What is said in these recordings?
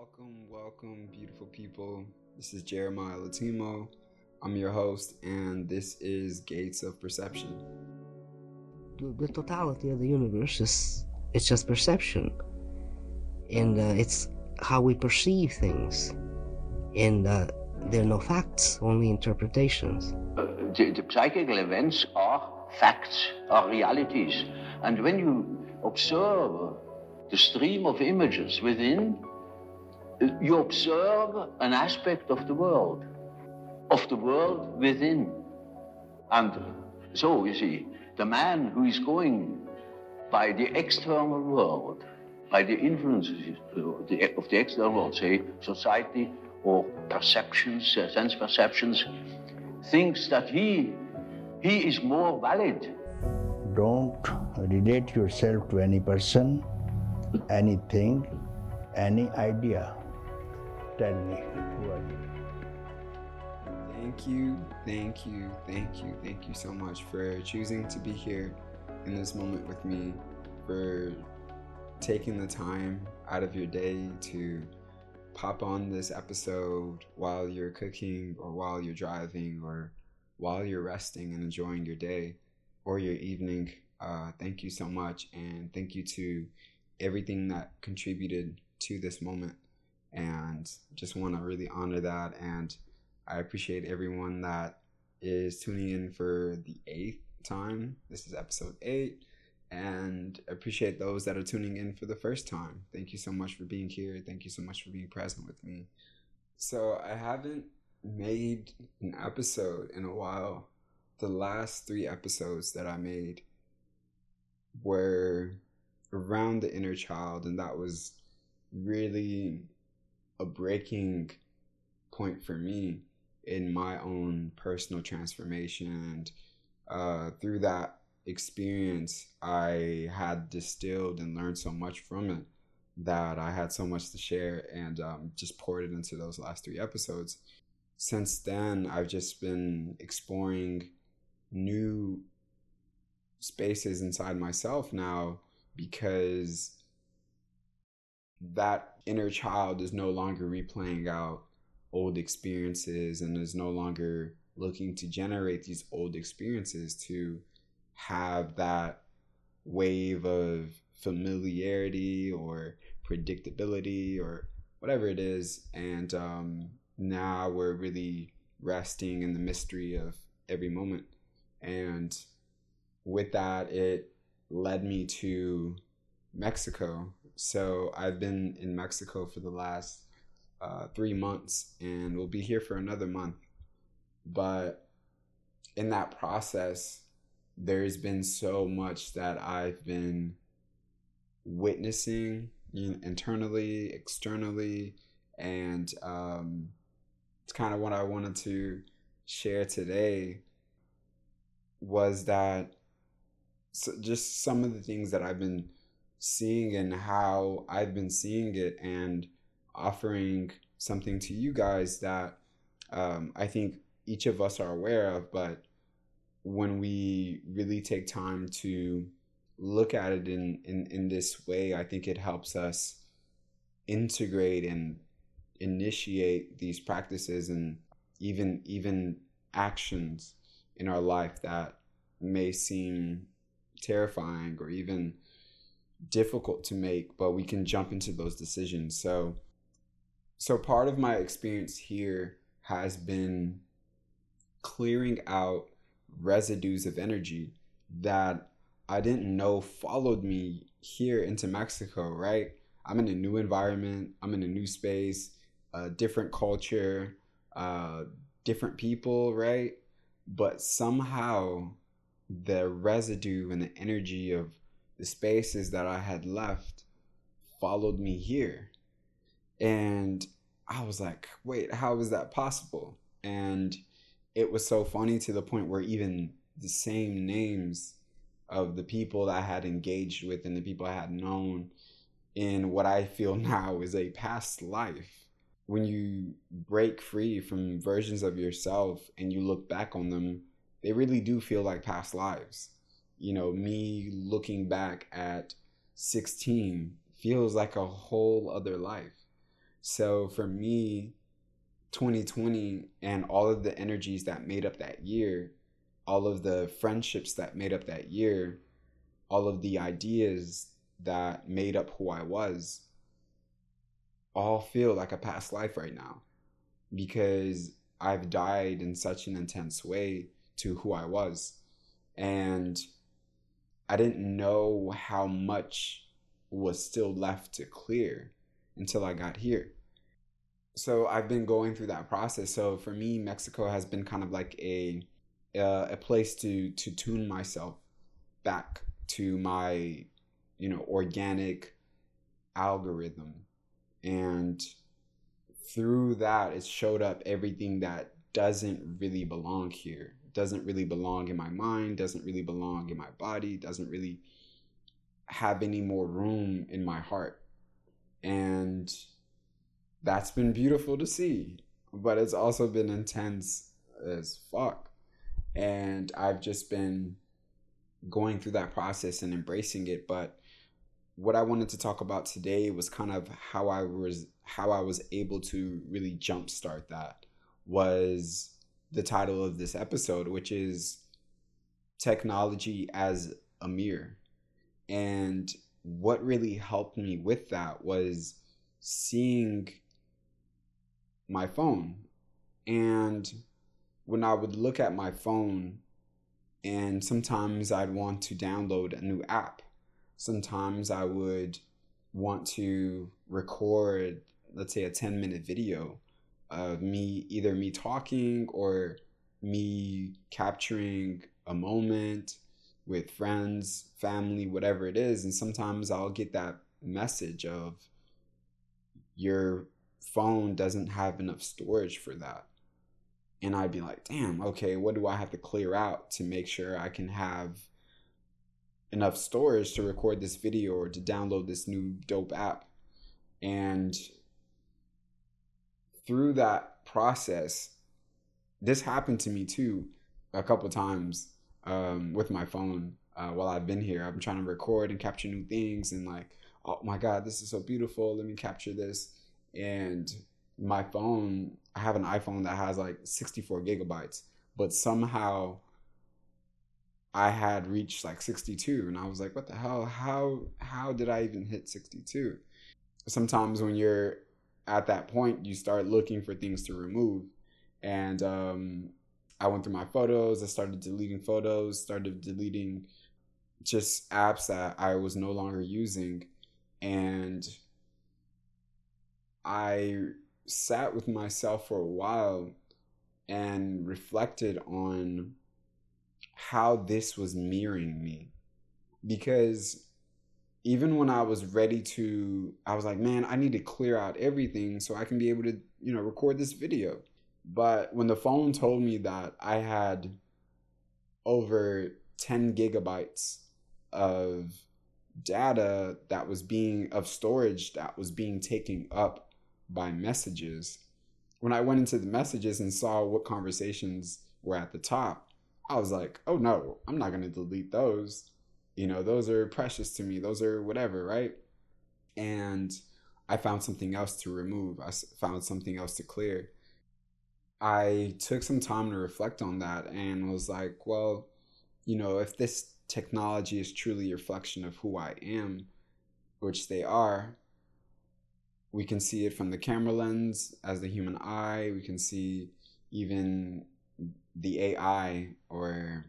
Welcome, welcome, beautiful people. This is Jeremiah Latimo. I'm your host, and this is Gates of Perception. The, the totality of the universe is it's just perception, and uh, it's how we perceive things, and uh, there are no facts, only interpretations. the, the psychical events are facts, are realities. And when you observe the stream of images within, uh, you observe an aspect of the world, of the world within. And so, you see, the man who is going by the external world, by the influences of the, external world, say society or perceptions, uh, sense perceptions, thinks that he he is more valid. Don't relate yourself to any person, anything, any idea. Tell me? Thank you, thank you, thank you, thank you so much for choosing to be here in this moment with me, for taking the time out of your day to pop on this episode while you're cooking or while you're driving or while you're resting and enjoying your day or your evening. Uh, thank you so much. And thank you to everything that contributed to this moment. And just want to really honor that. And I appreciate everyone that is tuning in for the eighth time. This is episode eight. And appreciate those that are tuning in for the first time. Thank you so much for being here. Thank you so much for being present with me. So, I haven't made an episode in a while. The last three episodes that I made were around the inner child, and that was really a breaking point for me in my own personal transformation. And uh, through that experience, I had distilled and learned so much from it that I had so much to share and um, just poured it into those last three episodes since then, I've just been exploring new spaces inside myself now because that inner child is no longer replaying out old experiences and is no longer looking to generate these old experiences to have that wave of familiarity or predictability or whatever it is and um, now we're really resting in the mystery of every moment. And with that, it led me to Mexico. So I've been in Mexico for the last uh, three months and we'll be here for another month. But in that process, there's been so much that I've been witnessing you know, internally, externally, and um, it's kind of what I wanted to share today was that so just some of the things that I've been seeing and how I've been seeing it and offering something to you guys that um, I think each of us are aware of, but when we really take time to look at it in, in, in this way, I think it helps us integrate and initiate these practices and even even actions in our life that may seem terrifying or even difficult to make but we can jump into those decisions so so part of my experience here has been clearing out residues of energy that I didn't know followed me here into Mexico, right? I'm in a new environment, I'm in a new space, a different culture, uh, different people, right? But somehow the residue and the energy of the spaces that I had left followed me here. And I was like, wait, how is that possible? And it was so funny to the point where even the same names of the people that I had engaged with and the people I had known in what I feel now is a past life when you break free from versions of yourself and you look back on them, they really do feel like past lives. You know, me looking back at 16 feels like a whole other life. So for me, 2020 and all of the energies that made up that year, all of the friendships that made up that year, all of the ideas that made up who I was, all feel like a past life right now because I've died in such an intense way to who I was. And I didn't know how much was still left to clear until I got here. So I've been going through that process. So for me, Mexico has been kind of like a uh, a place to to tune myself back to my you know organic algorithm and through that it showed up everything that doesn't really belong here. Doesn't really belong in my mind doesn't really belong in my body doesn't really have any more room in my heart. And that's been beautiful to see but it's also been intense as fuck. And i've just been going through that process and embracing it but what i wanted to talk about today was kind of how i was how i was able to really jumpstart that was the title of this episode which is technology as a mirror and what really helped me with that was seeing my phone. And when I would look at my phone, and sometimes I'd want to download a new app. Sometimes I would want to record, let's say, a 10 minute video of me, either me talking or me capturing a moment with friends, family, whatever it is. And sometimes I'll get that message of your phone doesn't have enough storage for that. And I'd be like, damn, okay, what do I have to clear out to make sure I can have enough storage to record this video or to download this new dope app? And through that process, this happened to me too a couple times um, with my phone uh, while I've been here. I'm trying to record and capture new things and like, oh my God, this is so beautiful. Let me capture this and my phone i have an iphone that has like 64 gigabytes but somehow i had reached like 62 and i was like what the hell how how did i even hit 62 sometimes when you're at that point you start looking for things to remove and um, i went through my photos i started deleting photos started deleting just apps that i was no longer using and I sat with myself for a while and reflected on how this was mirroring me. Because even when I was ready to, I was like, man, I need to clear out everything so I can be able to, you know, record this video. But when the phone told me that I had over 10 gigabytes of data that was being, of storage that was being taken up by messages. When I went into the messages and saw what conversations were at the top, I was like, oh no, I'm not going to delete those. You know, those are precious to me. Those are whatever, right? And I found something else to remove. I found something else to clear. I took some time to reflect on that and was like, well, you know, if this technology is truly a reflection of who I am, which they are, we can see it from the camera lens as the human eye. We can see even the AI or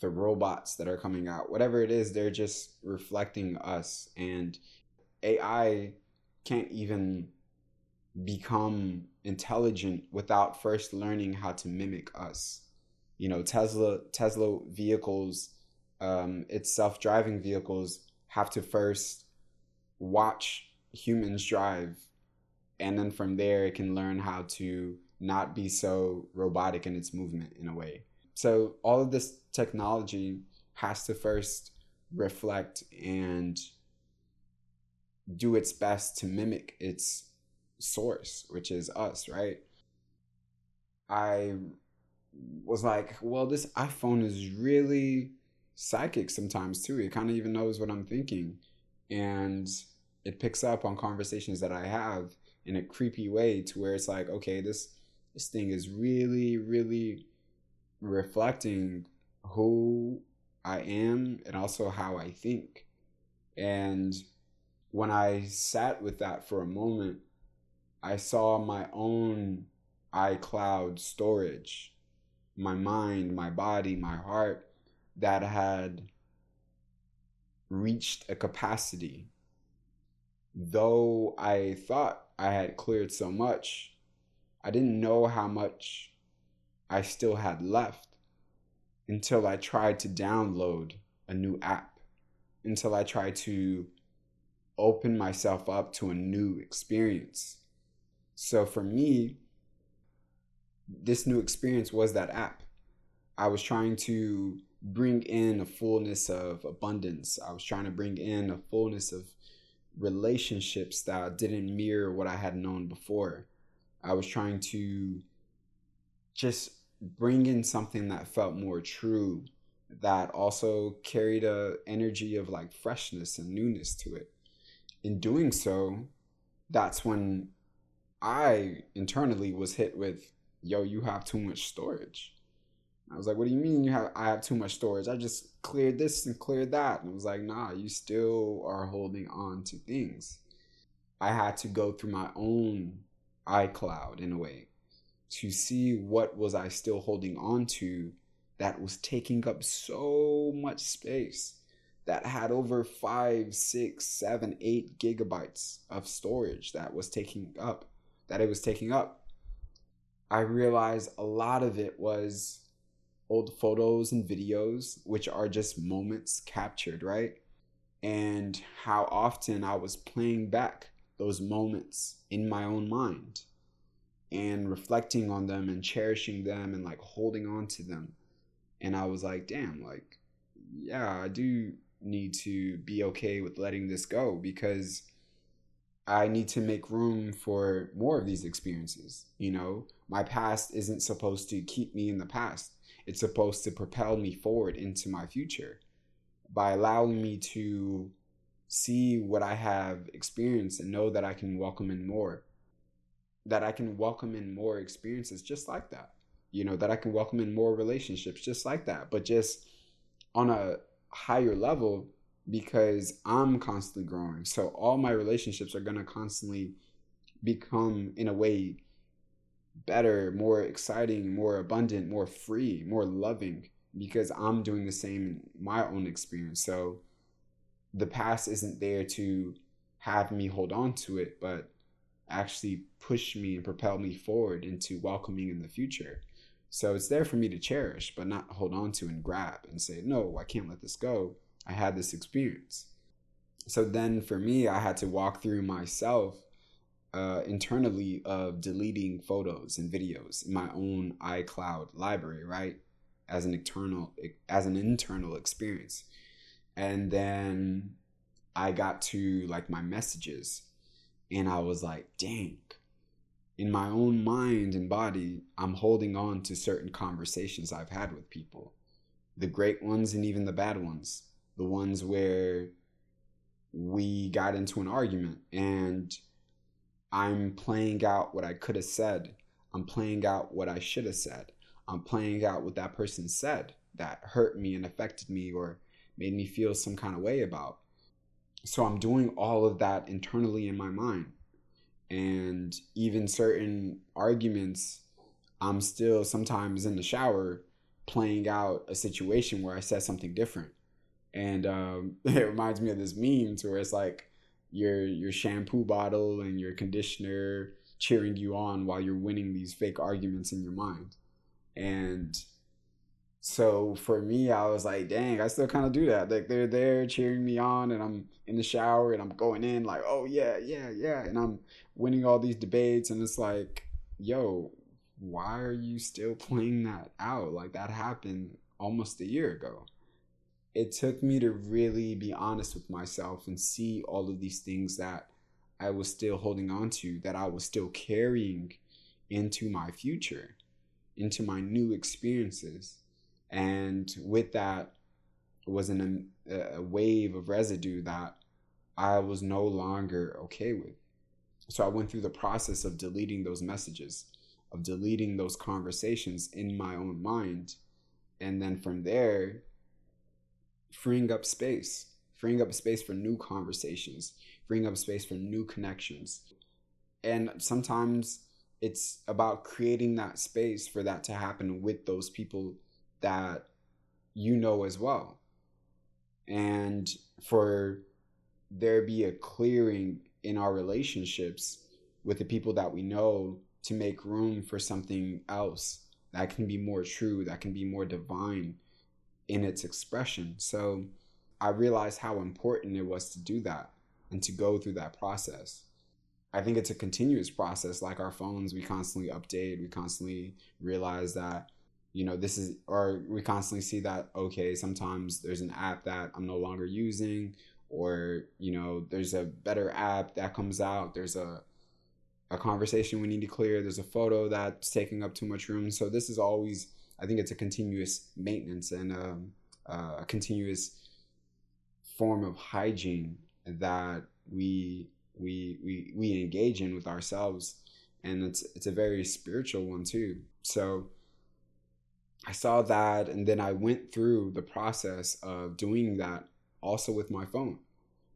the robots that are coming out. Whatever it is, they're just reflecting us. And AI can't even become intelligent without first learning how to mimic us. You know, Tesla Tesla vehicles, um, its self-driving vehicles have to first watch humans drive and then from there it can learn how to not be so robotic in its movement in a way so all of this technology has to first reflect and do its best to mimic its source which is us right? I was like well this iphone is really psychic sometimes too. It kind of even knows what i'm thinking. And it picks up on conversations that I have in a creepy way to where it's like, okay, this this thing is really, really reflecting who I am and also how I think. And when I sat with that for a moment, I saw my own iCloud storage, my mind, my body, my heart that had reached a capacity. Though I thought I had cleared so much, I didn't know how much I still had left until I tried to download a new app, until I tried to open myself up to a new experience. So for me, this new experience was that app. I was trying to bring in a fullness of abundance. I was trying to bring in a fullness of relationships that didn't mirror what I had known before. I was trying to just bring in something that felt more true that also carried a energy of like freshness and newness to it. In doing so, that's when I internally was hit with, yo, you have too much storage. I was like, what do you mean you have I have too much storage? I just cleared this and cleared that. And it was like, nah, you still are holding on to things. I had to go through my own iCloud in a way to see what was I still holding on to that was taking up so much space that had over five, six, seven, eight gigabytes of storage that was taking up, that it was taking up. I realized a lot of it was old photos and videos, which are just moments captured, right? And how often I was playing back those moments in my own mind and reflecting on them and cherishing them and like holding on to them. And I was like, damn, like, yeah, I do need to be okay with letting this go because I need to make room for more of these experiences. You know, my past isn't supposed to keep me in the past, it's supposed to propel me forward into my future by allowing me to see what I have experienced and know that I can welcome in more. That I can welcome in more experiences just like that. You know, that I can welcome in more relationships just like that, but just on a higher level because I'm constantly growing. So all my relationships are going to constantly become, in a way, better, more exciting, more abundant, more free, more loving because I'm doing the same in my own experience. So the past isn't there to have me hold on to it, but actually push me and propel me forward into welcoming in the future. So it's there for me to cherish, but not hold on to and grab and say, no, I can't let this go. I had this experience. So then for me, I had to walk through myself uh, internally of deleting photos and videos in my own iCloud library, right? As an internal as an internal experience. And then I got to like my messages and I was like, dang, in my own mind and body, I'm holding on to certain conversations I've had with people. The great ones and even the bad ones. The ones where we got into an argument and I'm playing out what I could have said. I'm playing out what I should have said. I'm playing out what that person said that hurt me and affected me or made me feel some kind of way about. So I'm doing all of that internally in my mind. And even certain arguments, I'm still sometimes in the shower playing out a situation where I said something different. And um, it reminds me of this meme where it's like your your shampoo bottle and your conditioner cheering you on while you're winning these fake arguments in your mind. And so for me, I was like, dang, I still kind of do that. Like they're there cheering me on, and I'm in the shower and I'm going in like, oh yeah, yeah, yeah, and I'm winning all these debates, and it's like, yo, why are you still playing that out? Like that happened almost a year ago. It took me to really be honest with myself and see all of these things that I was still holding on to, that I was still carrying into my future, into my new experiences and with that was an, um, a wave of residue that I was no longer okay with. So I went through the process of deleting those messages, of deleting those conversations in my own mind. And then from there, freeing up space, freeing up space for new conversations, freeing up space for new connections. And sometimes it's about creating that space for that to happen with those people that you know as well. And for there be a clearing in our relationships with the people that we know to make room for something else that can be more true, that can be more divine in its expression. So I realized how important it was to do that and to go through that process. I think it's a continuous process. Like our phones, we constantly update, we constantly realize that, you know, this is, or we constantly see that, okay, sometimes there's an app that I'm no longer using, or, you know, there's a better app that comes out, there's a, a conversation we need to clear, there's a photo that's taking up too much room. So this is always, I think it's a continuous maintenance and um, uh, a continuous form of hygiene that we we we we engage in with ourselves and it's it's a very spiritual one too so i saw that and then i went through the process of doing that also with my phone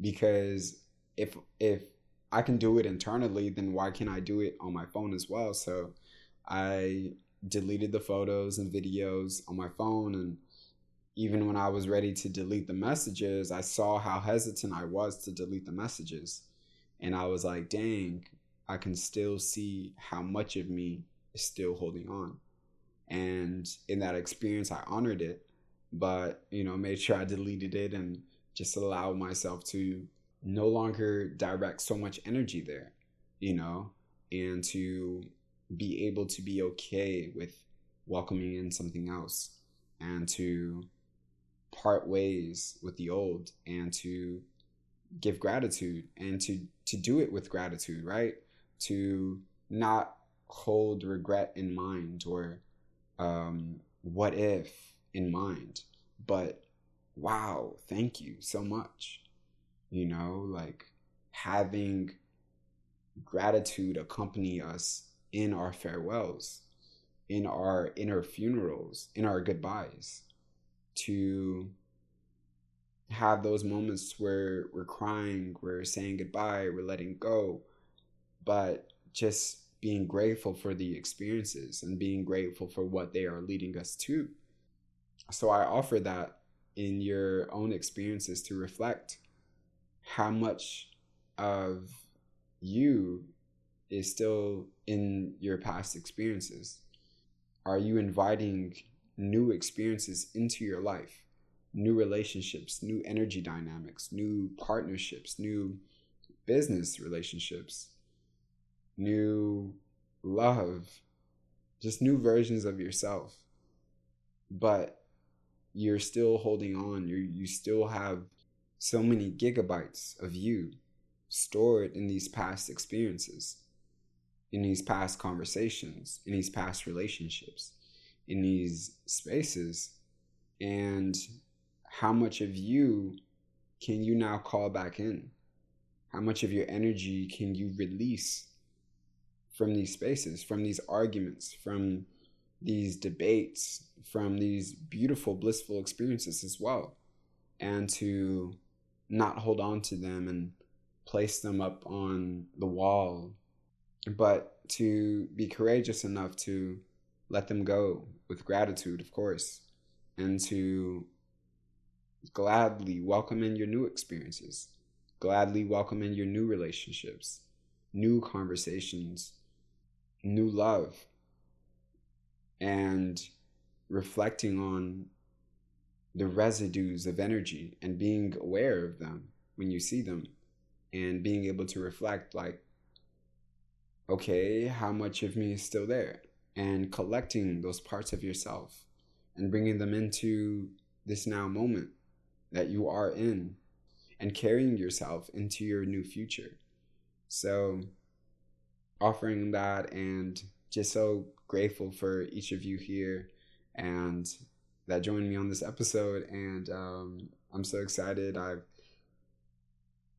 because if if i can do it internally then why can't i do it on my phone as well so i deleted the photos and videos on my phone and even when i was ready to delete the messages i saw how hesitant i was to delete the messages and I was like, dang, I can still see how much of me is still holding on. And in that experience, I honored it, but, you know, made sure I deleted it and just allowed myself to no longer direct so much energy there, you know, and to be able to be okay with welcoming in something else and to part ways with the old and to give gratitude and to to do it with gratitude right? To not hold regret in mind or um, what if in mind? But wow thank you so much. You know like having gratitude accompany us in our farewells in our inner funerals in our goodbyes to have those moments where we're crying, we're saying goodbye, we're letting go, but just being grateful for the experiences and being grateful for what they are leading us to. So I offer that in your own experiences to reflect how much of you is still in your past experiences. Are you inviting new experiences into your life? new relationships, new energy dynamics, new partnerships, new business relationships, new love, just new versions of yourself. But you're still holding on. You you still have so many gigabytes of you stored in these past experiences, in these past conversations, in these past relationships, in these spaces. And how much of you can you now call back in? How much of your energy can you release from these spaces, from these arguments, from these debates, from these beautiful, blissful experiences as well? And to not hold on to them and place them up on the wall, but to be courageous enough to let them go with gratitude, of course, and to gladly welcome in your new experiences, gladly welcome in your new relationships, new conversations, new love, and reflecting on the residues of energy and being aware of them when you see them and being able to reflect like okay how much of me is still there and collecting those parts of yourself and bringing them into this now moment that you are in and carrying yourself into your new future. So, offering that and just so grateful for each of you here and that joined me on this episode. And um, I'm so excited. I've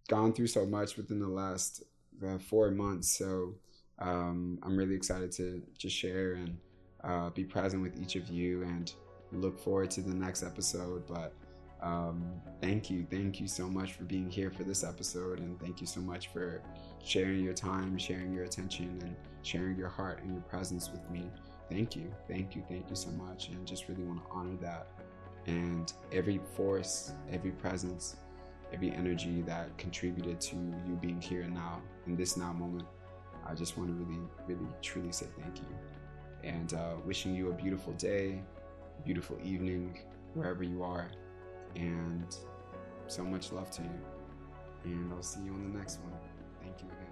gone through so much within the last uh, four months. So um, I'm really excited to just share and uh, be present with each of you and look forward to the next episode. But um, thank you, thank you so much for being here for this episode, and thank you so much for sharing your time, sharing your attention, and sharing your heart and your presence with me. Thank you, thank you, thank you so much, and just really want to honor that. And every force, every presence, every energy that contributed to you being here and now in this now moment. I just want to really, really, truly say thank you. And uh, wishing you a beautiful day, beautiful evening, wherever you are. And so much love to you. And I'll see you on the next one. Thank you again.